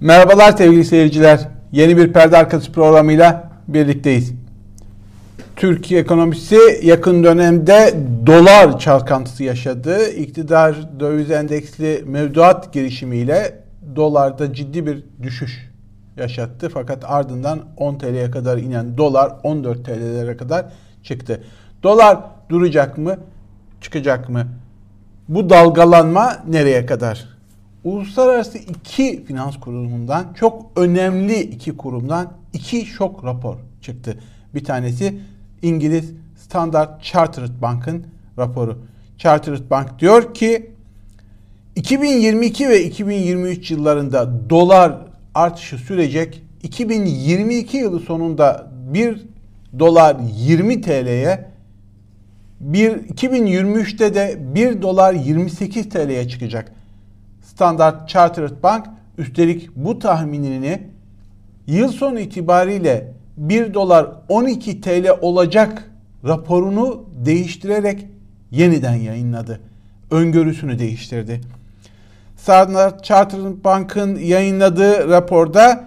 Merhabalar sevgili seyirciler. Yeni bir perde arkası programıyla birlikteyiz. Türkiye ekonomisi yakın dönemde dolar çalkantısı yaşadı. İktidar döviz endeksli mevduat girişimiyle dolarda ciddi bir düşüş yaşattı. Fakat ardından 10 TL'ye kadar inen dolar 14 TL'lere kadar çıktı. Dolar duracak mı? Çıkacak mı? Bu dalgalanma nereye kadar? Uluslararası iki finans kurumundan çok önemli iki kurumdan iki şok rapor çıktı. Bir tanesi İngiliz Standard Chartered Bank'ın raporu. Chartered Bank diyor ki 2022 ve 2023 yıllarında dolar artışı sürecek. 2022 yılı sonunda 1 dolar 20 TL'ye bir 2023'te de 1 dolar 28 TL'ye çıkacak. Standard Chartered Bank üstelik bu tahminini yıl sonu itibariyle 1 dolar 12 TL olacak raporunu değiştirerek yeniden yayınladı. Öngörüsünü değiştirdi. Standard Chartered Bank'ın yayınladığı raporda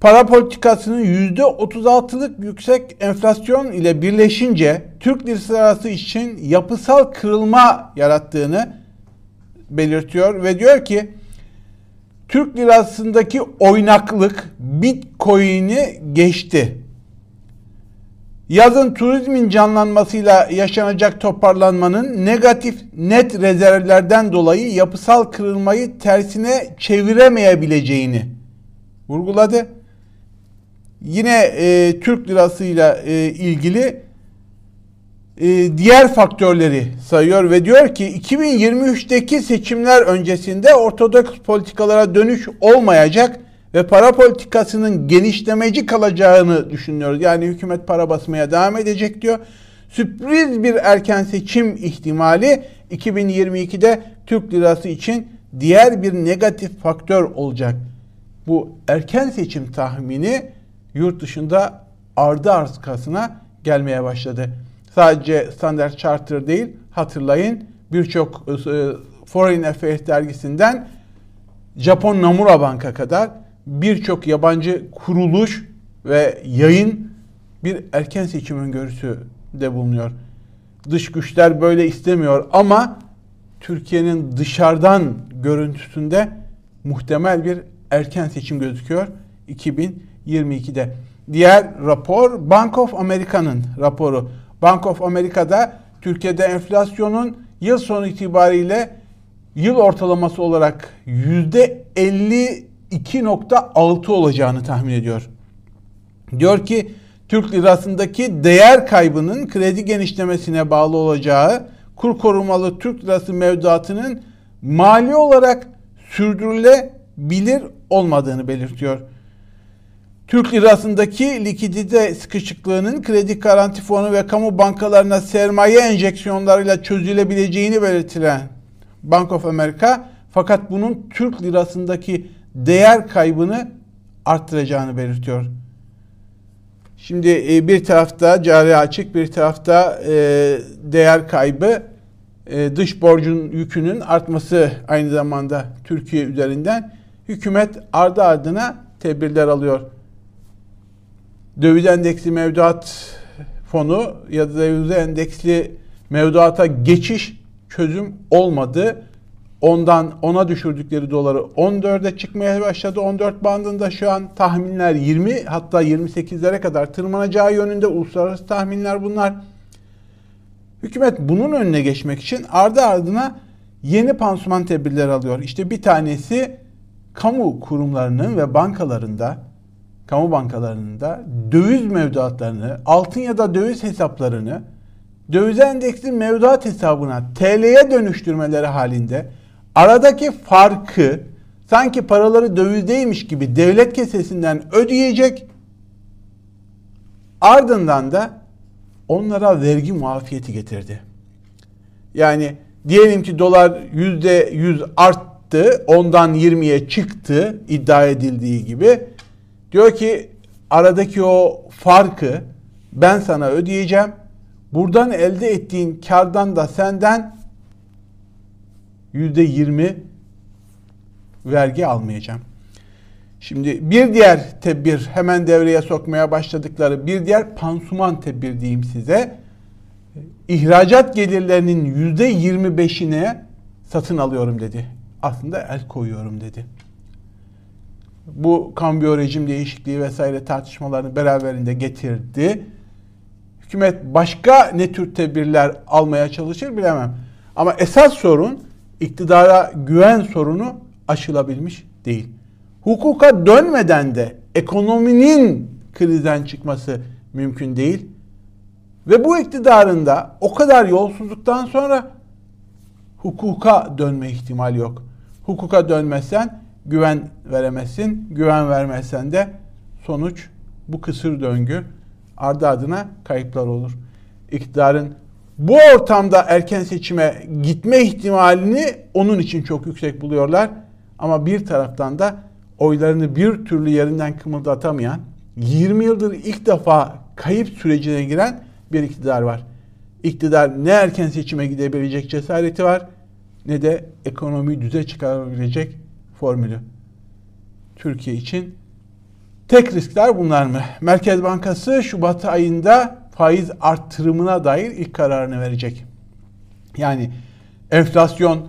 para politikasının %36'lık yüksek enflasyon ile birleşince Türk lirası için yapısal kırılma yarattığını belirtiyor ve diyor ki Türk lirasındaki oynaklık Bitcoin'i geçti. Yazın turizmin canlanmasıyla yaşanacak toparlanmanın negatif net rezervlerden dolayı yapısal kırılmayı tersine çeviremeyebileceğini vurguladı. Yine e, Türk lirasıyla e, ilgili e, diğer faktörleri sayıyor ve diyor ki 2023'teki seçimler öncesinde ortodoks politikalara dönüş olmayacak ve para politikasının genişlemeci kalacağını düşünüyoruz. Yani hükümet para basmaya devam edecek diyor. Sürpriz bir erken seçim ihtimali 2022'de Türk lirası için diğer bir negatif faktör olacak. Bu erken seçim tahmini yurt dışında ardı arkasına gelmeye başladı sadece Standard Charter değil hatırlayın birçok e, Foreign Affairs dergisinden Japon Namura Bank'a kadar birçok yabancı kuruluş ve yayın bir erken seçim öngörüsü de bulunuyor. Dış güçler böyle istemiyor ama Türkiye'nin dışarıdan görüntüsünde muhtemel bir erken seçim gözüküyor 2022'de. Diğer rapor Bank of America'nın raporu. Bank of America'da Türkiye'de enflasyonun yıl sonu itibariyle yıl ortalaması olarak %52.6 olacağını tahmin ediyor. Diyor ki Türk lirasındaki değer kaybının kredi genişlemesine bağlı olacağı, kur korumalı Türk lirası mevduatının mali olarak sürdürülebilir olmadığını belirtiyor. Türk lirasındaki likidite sıkışıklığının kredi garanti fonu ve kamu bankalarına sermaye enjeksiyonlarıyla çözülebileceğini belirtilen Bank of America fakat bunun Türk lirasındaki değer kaybını arttıracağını belirtiyor. Şimdi e, bir tarafta cari açık bir tarafta e, değer kaybı e, dış borcun yükünün artması aynı zamanda Türkiye üzerinden hükümet ardı ardına tedbirler alıyor döviz endeksli mevduat fonu ya da döviz endeksli mevduata geçiş çözüm olmadı. Ondan ona düşürdükleri doları 14'e çıkmaya başladı. 14 bandında şu an tahminler 20 hatta 28'lere kadar tırmanacağı yönünde uluslararası tahminler bunlar. Hükümet bunun önüne geçmek için ardı ardına yeni pansuman tedbirleri alıyor. İşte bir tanesi kamu kurumlarının ve bankalarında kamu bankalarının da döviz mevduatlarını, altın ya da döviz hesaplarını döviz endeksli mevduat hesabına TL'ye dönüştürmeleri halinde aradaki farkı sanki paraları dövizdeymiş gibi devlet kesesinden ödeyecek ardından da onlara vergi muafiyeti getirdi. Yani diyelim ki dolar yüzde yüz arttı, ondan 20'ye çıktı iddia edildiği gibi Diyor ki aradaki o farkı ben sana ödeyeceğim. Buradan elde ettiğin kardan da senden yüzde yirmi vergi almayacağım. Şimdi bir diğer tedbir hemen devreye sokmaya başladıkları bir diğer pansuman tedbir diyeyim size. İhracat gelirlerinin yüzde 25'ine satın alıyorum dedi. Aslında el koyuyorum dedi. Bu kambiyo rejim değişikliği vesaire tartışmalarını beraberinde getirdi. Hükümet başka ne tür tedbirler almaya çalışır bilemem. Ama esas sorun iktidara güven sorunu aşılabilmiş değil. Hukuka dönmeden de ekonominin krizden çıkması mümkün değil. Ve bu iktidarın da o kadar yolsuzluktan sonra hukuka dönme ihtimali yok. Hukuka dönmezsen güven veremezsin. Güven vermezsen de sonuç bu kısır döngü ardı adına kayıplar olur. İktidarın bu ortamda erken seçime gitme ihtimalini onun için çok yüksek buluyorlar. Ama bir taraftan da oylarını bir türlü yerinden kımıldatamayan, 20 yıldır ilk defa kayıp sürecine giren bir iktidar var. İktidar ne erken seçime gidebilecek cesareti var ne de ekonomiyi düze çıkarabilecek formülü. Türkiye için tek riskler bunlar mı? Merkez Bankası Şubat ayında faiz arttırımına dair ilk kararını verecek. Yani enflasyon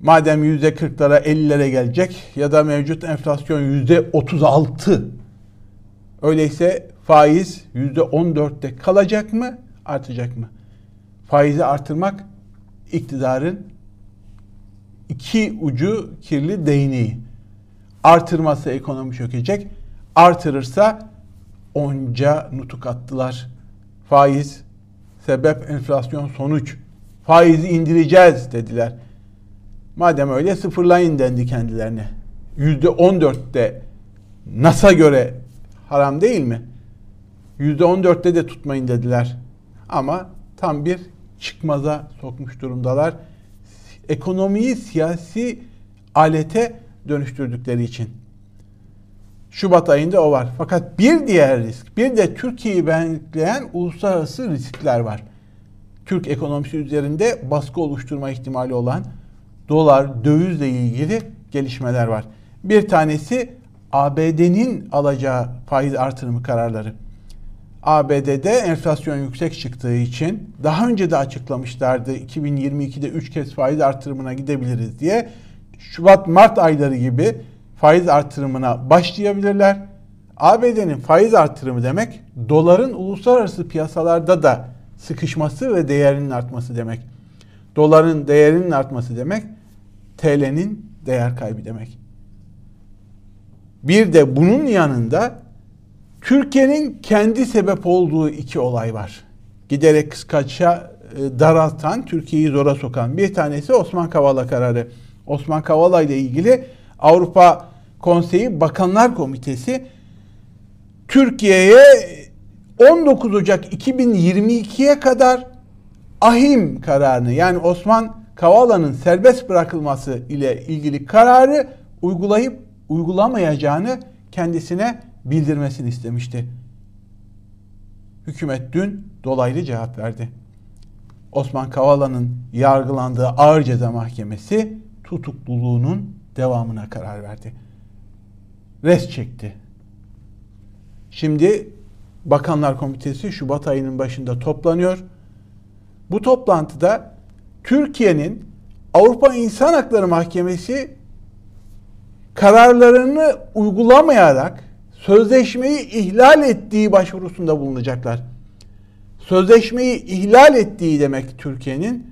madem yüzde 40'lara 50'lere gelecek ya da mevcut enflasyon yüzde 36 öyleyse faiz yüzde 14'te kalacak mı artacak mı? Faizi artırmak iktidarın iki ucu kirli değneği. Artırması ekonomi çökecek. Artırırsa onca nutuk attılar. Faiz, sebep enflasyon sonuç. Faizi indireceğiz dediler. Madem öyle sıfırlayın dendi kendilerine. Yüzde on dörtte NAS'a göre haram değil mi? Yüzde on dörtte de tutmayın dediler. Ama tam bir çıkmaza sokmuş durumdalar. Ekonomiyi siyasi alete dönüştürdükleri için. Şubat ayında o var. Fakat bir diğer risk, bir de Türkiye'yi bekleyen uluslararası riskler var. Türk ekonomisi üzerinde baskı oluşturma ihtimali olan dolar, dövizle ilgili gelişmeler var. Bir tanesi ABD'nin alacağı faiz artırımı kararları. ABD'de enflasyon yüksek çıktığı için daha önce de açıklamışlardı 2022'de 3 kez faiz artırımına gidebiliriz diye. Şubat-Mart ayları gibi faiz artırımına başlayabilirler. ABD'nin faiz artırımı demek doların uluslararası piyasalarda da sıkışması ve değerinin artması demek. Doların değerinin artması demek TL'nin değer kaybı demek. Bir de bunun yanında Türkiye'nin kendi sebep olduğu iki olay var. Giderek kıskaça e, daraltan, Türkiye'yi zora sokan. Bir tanesi Osman Kavala kararı. Osman Kavala ile ilgili Avrupa Konseyi Bakanlar Komitesi Türkiye'ye 19 Ocak 2022'ye kadar ahim kararını yani Osman Kavala'nın serbest bırakılması ile ilgili kararı uygulayıp uygulamayacağını kendisine bildirmesini istemişti. Hükümet dün dolaylı cevap verdi. Osman Kavala'nın yargılandığı Ağır Ceza Mahkemesi tutukluluğunun devamına karar verdi. Res çekti. Şimdi Bakanlar Komitesi Şubat ayının başında toplanıyor. Bu toplantıda Türkiye'nin Avrupa İnsan Hakları Mahkemesi kararlarını uygulamayarak sözleşmeyi ihlal ettiği başvurusunda bulunacaklar. Sözleşmeyi ihlal ettiği demek Türkiye'nin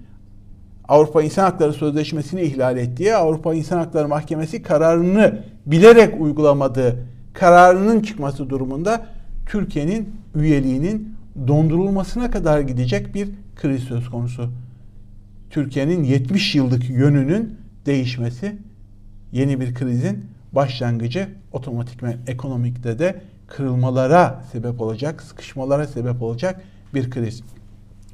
Avrupa İnsan Hakları Sözleşmesi'ni ihlal ettiği, Avrupa İnsan Hakları Mahkemesi kararını bilerek uygulamadığı kararının çıkması durumunda Türkiye'nin üyeliğinin dondurulmasına kadar gidecek bir kriz söz konusu. Türkiye'nin 70 yıllık yönünün değişmesi yeni bir krizin başlangıcı otomatikmen ekonomikte de kırılmalara sebep olacak, sıkışmalara sebep olacak bir kriz.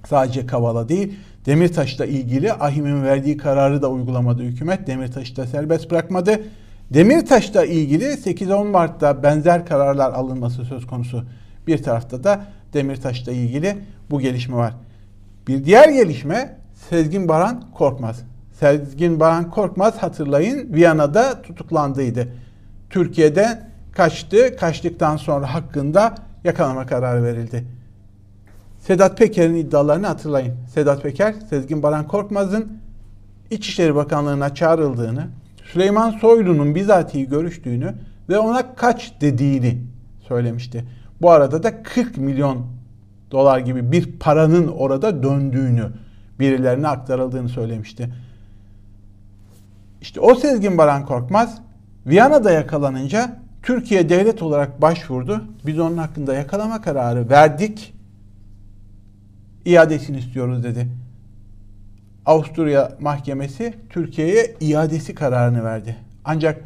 Sadece Kavala değil, Demirtaş'la ilgili AHİM'in verdiği kararı da uygulamadı hükümet. Demirtaş'ı da serbest bırakmadı. Demirtaş'la ilgili 8-10 Mart'ta benzer kararlar alınması söz konusu. Bir tarafta da Demirtaş'la ilgili bu gelişme var. Bir diğer gelişme Sezgin Baran Korkmaz. Sezgin Baran Korkmaz hatırlayın Viyana'da tutuklandıydı. Türkiye'de kaçtı. Kaçtıktan sonra hakkında yakalama kararı verildi. Sedat Peker'in iddialarını hatırlayın. Sedat Peker, Sezgin Baran Korkmaz'ın İçişleri Bakanlığı'na çağrıldığını, Süleyman Soylu'nun bizatihi görüştüğünü ve ona kaç dediğini söylemişti. Bu arada da 40 milyon dolar gibi bir paranın orada döndüğünü, birilerine aktarıldığını söylemişti. İşte o Sezgin Baran Korkmaz Viyana'da yakalanınca Türkiye devlet olarak başvurdu. Biz onun hakkında yakalama kararı verdik. İadesini istiyoruz dedi. Avusturya mahkemesi Türkiye'ye iadesi kararını verdi. Ancak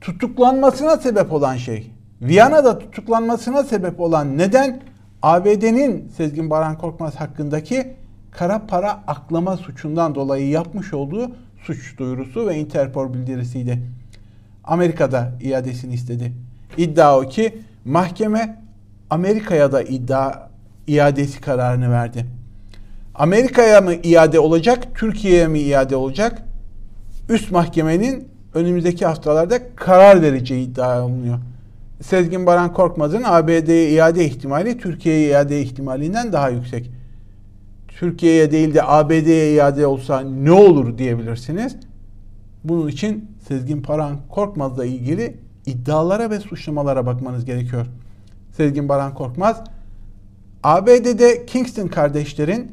tutuklanmasına sebep olan şey, Viyana'da tutuklanmasına sebep olan neden ABD'nin Sezgin Baran Korkmaz hakkındaki kara para aklama suçundan dolayı yapmış olduğu suç duyurusu ve Interpol bildirisiydi. Amerika'da iadesini istedi. İddia o ki mahkeme Amerika'ya da iddia iadesi kararını verdi. Amerika'ya mı iade olacak, Türkiye'ye mi iade olacak? Üst mahkemenin önümüzdeki haftalarda karar vereceği iddia olunuyor. Sezgin Baran Korkmaz'ın ABD'ye iade ihtimali Türkiye'ye iade ihtimalinden daha yüksek. Türkiye'ye değil de ABD'ye iade olsa ne olur diyebilirsiniz. Bunun için Sezgin Baran Korkmaz'la ilgili iddialara ve suçlamalara bakmanız gerekiyor. Sezgin Baran Korkmaz, ABD'de Kingston kardeşlerin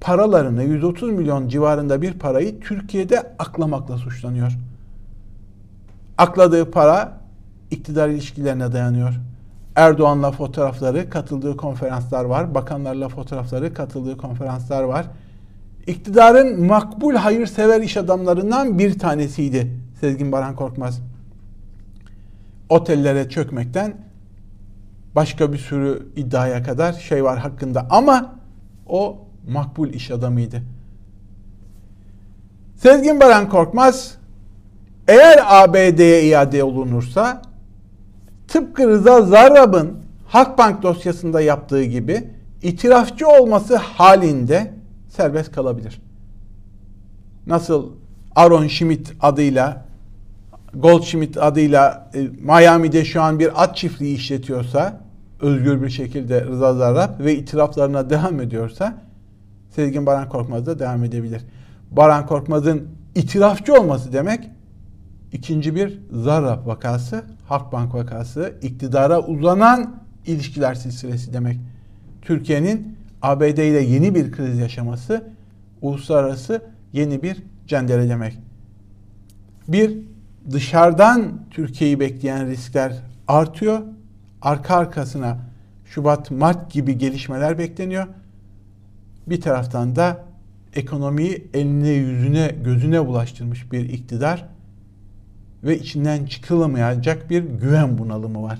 paralarını 130 milyon civarında bir parayı Türkiye'de aklamakla suçlanıyor. Akladığı para iktidar ilişkilerine dayanıyor. Erdoğan'la fotoğrafları, katıldığı konferanslar var. Bakanlarla fotoğrafları, katıldığı konferanslar var. İktidarın makbul hayırsever iş adamlarından bir tanesiydi Sezgin Baran Korkmaz. Otellere çökmekten başka bir sürü iddiaya kadar şey var hakkında ama o makbul iş adamıydı. Sezgin Baran Korkmaz eğer ABD'ye iade olunursa tıpkı Rıza Zarrab'ın Halkbank dosyasında yaptığı gibi itirafçı olması halinde serbest kalabilir. Nasıl Aaron Schmidt adıyla Goldschmidt adıyla e, Miami'de şu an bir at çiftliği işletiyorsa özgür bir şekilde Rıza Zarrab ve itiraflarına devam ediyorsa Sezgin Baran Korkmaz da devam edebilir. Baran Korkmaz'ın itirafçı olması demek ikinci bir Zarrab vakası, Halkbank vakası, iktidara uzanan ilişkiler silsilesi demek. Türkiye'nin ABD ile yeni bir kriz yaşaması, uluslararası yeni bir cendere demek. Bir, dışarıdan Türkiye'yi bekleyen riskler artıyor. Arka arkasına Şubat, Mart gibi gelişmeler bekleniyor. Bir taraftan da ekonomiyi eline, yüzüne, gözüne bulaştırmış bir iktidar ve içinden çıkılamayacak bir güven bunalımı var.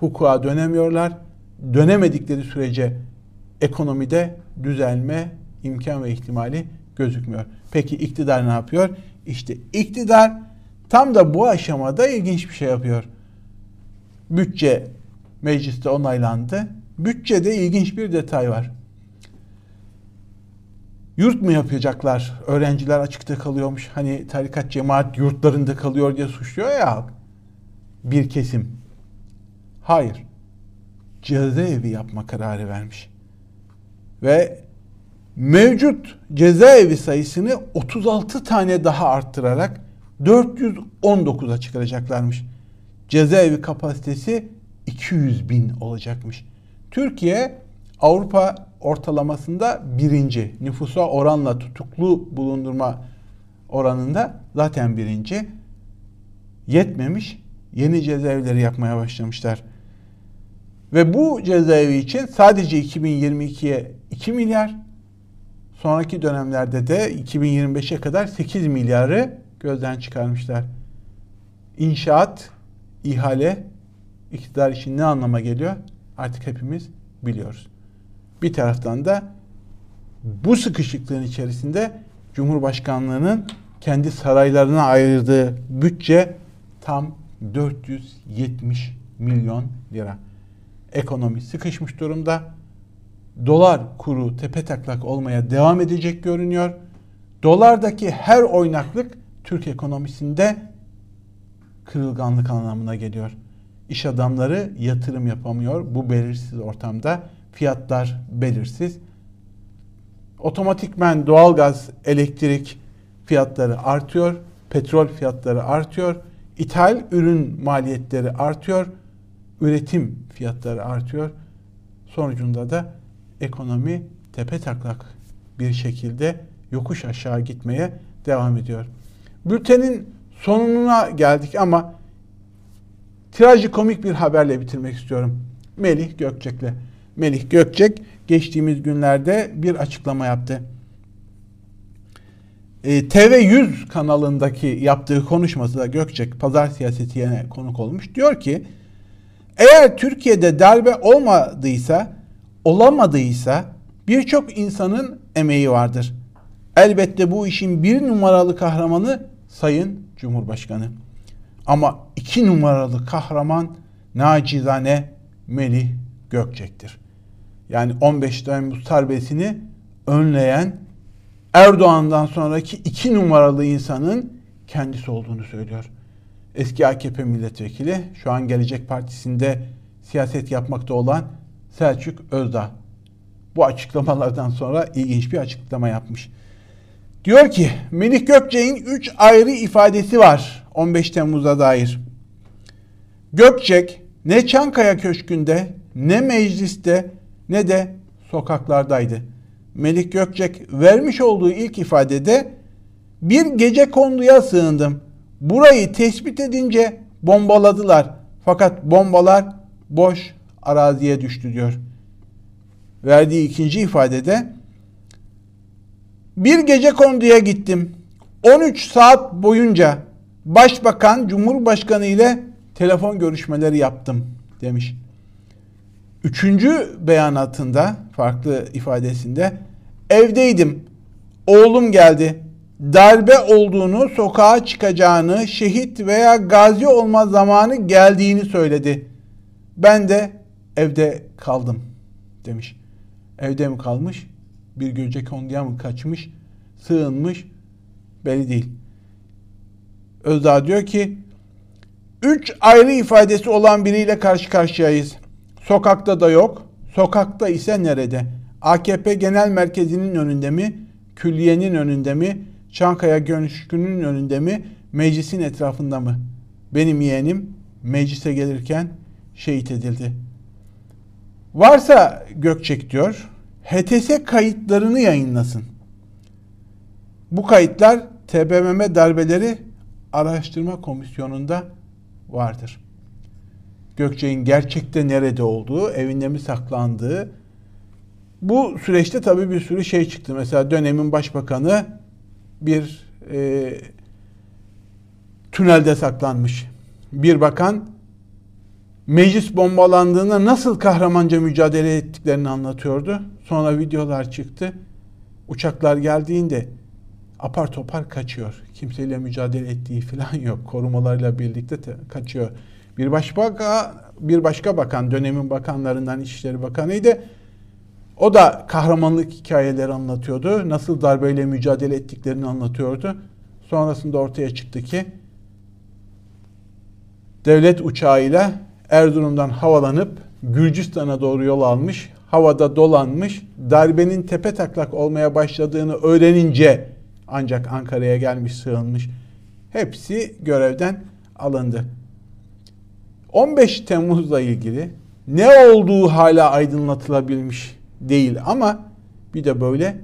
Hukuka dönemiyorlar. Dönemedikleri sürece ekonomide düzelme imkan ve ihtimali gözükmüyor. Peki iktidar ne yapıyor? İşte iktidar tam da bu aşamada ilginç bir şey yapıyor. Bütçe mecliste onaylandı. Bütçede ilginç bir detay var. Yurt mu yapacaklar? Öğrenciler açıkta kalıyormuş. Hani tarikat cemaat yurtlarında kalıyor diye suçluyor ya bir kesim. Hayır. Cezaevi yapma kararı vermiş. Ve mevcut cezaevi sayısını 36 tane daha arttırarak 419'a çıkaracaklarmış. Cezaevi kapasitesi 200 bin olacakmış. Türkiye Avrupa ortalamasında birinci. Nüfusa oranla tutuklu bulundurma oranında zaten birinci. Yetmemiş. Yeni cezaevleri yapmaya başlamışlar. Ve bu cezaevi için sadece 2022'ye 2 milyar, sonraki dönemlerde de 2025'e kadar 8 milyarı gözden çıkarmışlar. İnşaat, ihale, iktidar için ne anlama geliyor? Artık hepimiz biliyoruz. Bir taraftan da bu sıkışıklığın içerisinde Cumhurbaşkanlığının kendi saraylarına ayırdığı bütçe tam 470 milyon lira. Ekonomi sıkışmış durumda. Dolar kuru tepe taklak olmaya devam edecek görünüyor. Dolardaki her oynaklık Türk ekonomisinde kırılganlık anlamına geliyor. iş adamları yatırım yapamıyor. Bu belirsiz ortamda fiyatlar belirsiz. Otomatikmen doğalgaz, elektrik fiyatları artıyor, petrol fiyatları artıyor, ithal ürün maliyetleri artıyor, üretim fiyatları artıyor. Sonucunda da ekonomi tepe taklak bir şekilde yokuş aşağı gitmeye devam ediyor. Bültenin sonuna geldik ama trajikomik bir haberle bitirmek istiyorum. Melih Gökçek'le. Melih Gökçek geçtiğimiz günlerde bir açıklama yaptı. E, TV100 kanalındaki yaptığı konuşması da Gökçek pazar siyaseti yerine konuk olmuş. Diyor ki eğer Türkiye'de darbe olmadıysa, olamadıysa birçok insanın emeği vardır. Elbette bu işin bir numaralı kahramanı Sayın Cumhurbaşkanı. Ama iki numaralı kahraman nacizane Melih Gökçek'tir. Yani 15 Temmuz darbesini önleyen Erdoğan'dan sonraki iki numaralı insanın kendisi olduğunu söylüyor. Eski AKP milletvekili, şu an Gelecek Partisi'nde siyaset yapmakta olan Selçuk Özdağ. Bu açıklamalardan sonra ilginç bir açıklama yapmış. Diyor ki Melih Gökçek'in 3 ayrı ifadesi var 15 Temmuz'a dair. Gökçek ne Çankaya Köşkü'nde ne mecliste ne de sokaklardaydı. Melih Gökçek vermiş olduğu ilk ifadede bir gece konduya sığındım. Burayı tespit edince bombaladılar. Fakat bombalar boş araziye düştü diyor. Verdiği ikinci ifadede bir gece konduya gittim. 13 saat boyunca Başbakan, Cumhurbaşkanı ile telefon görüşmeleri yaptım demiş. Üçüncü beyanatında, farklı ifadesinde evdeydim. Oğlum geldi. Darbe olduğunu, sokağa çıkacağını, şehit veya gazi olma zamanı geldiğini söyledi. Ben de evde kaldım demiş. Evde mi kalmış? Bir gece konduya mı kaçmış? Sığınmış? Belli değil. Özdağ diyor ki üç ayrı ifadesi olan biriyle karşı karşıyayız. Sokakta da yok. Sokakta ise nerede? AKP Genel Merkezi'nin önünde mi? Külliyenin önünde mi? Çankaya Gönüşkü'nün önünde mi? Meclisin etrafında mı? Benim yeğenim meclise gelirken şehit edildi. Varsa Gökçek diyor, HTS kayıtlarını yayınlasın. Bu kayıtlar TBMM darbeleri araştırma komisyonunda vardır. Gökçek'in gerçekte nerede olduğu, evinde mi saklandığı. Bu süreçte tabii bir sürü şey çıktı. Mesela dönemin başbakanı bir e, tünelde saklanmış. Bir bakan meclis bombalandığında nasıl kahramanca mücadele ettiklerini anlatıyordu. Sonra videolar çıktı. Uçaklar geldiğinde apar topar kaçıyor. Kimseyle mücadele ettiği falan yok. Korumalarıyla birlikte kaçıyor. Bir başka bir başka bakan dönemin bakanlarından İçişleri Bakanı'ydı. O da kahramanlık hikayeleri anlatıyordu. Nasıl darbeyle mücadele ettiklerini anlatıyordu. Sonrasında ortaya çıktı ki devlet uçağıyla Erzurum'dan havalanıp Gürcistan'a doğru yol almış. Havada dolanmış. Darbenin tepe taklak olmaya başladığını öğrenince ancak Ankara'ya gelmiş, sığınmış. Hepsi görevden alındı. 15 Temmuz'la ilgili ne olduğu hala aydınlatılabilmiş değil ama bir de böyle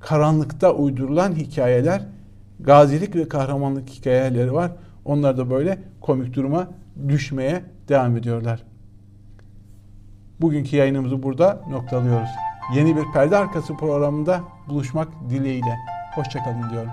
karanlıkta uydurulan hikayeler, gazilik ve kahramanlık hikayeleri var. Onlar da böyle komik duruma düşmeye devam ediyorlar. Bugünkü yayınımızı burada noktalıyoruz. Yeni bir perde arkası programında buluşmak dileğiyle. Hoşçakalın diyorum.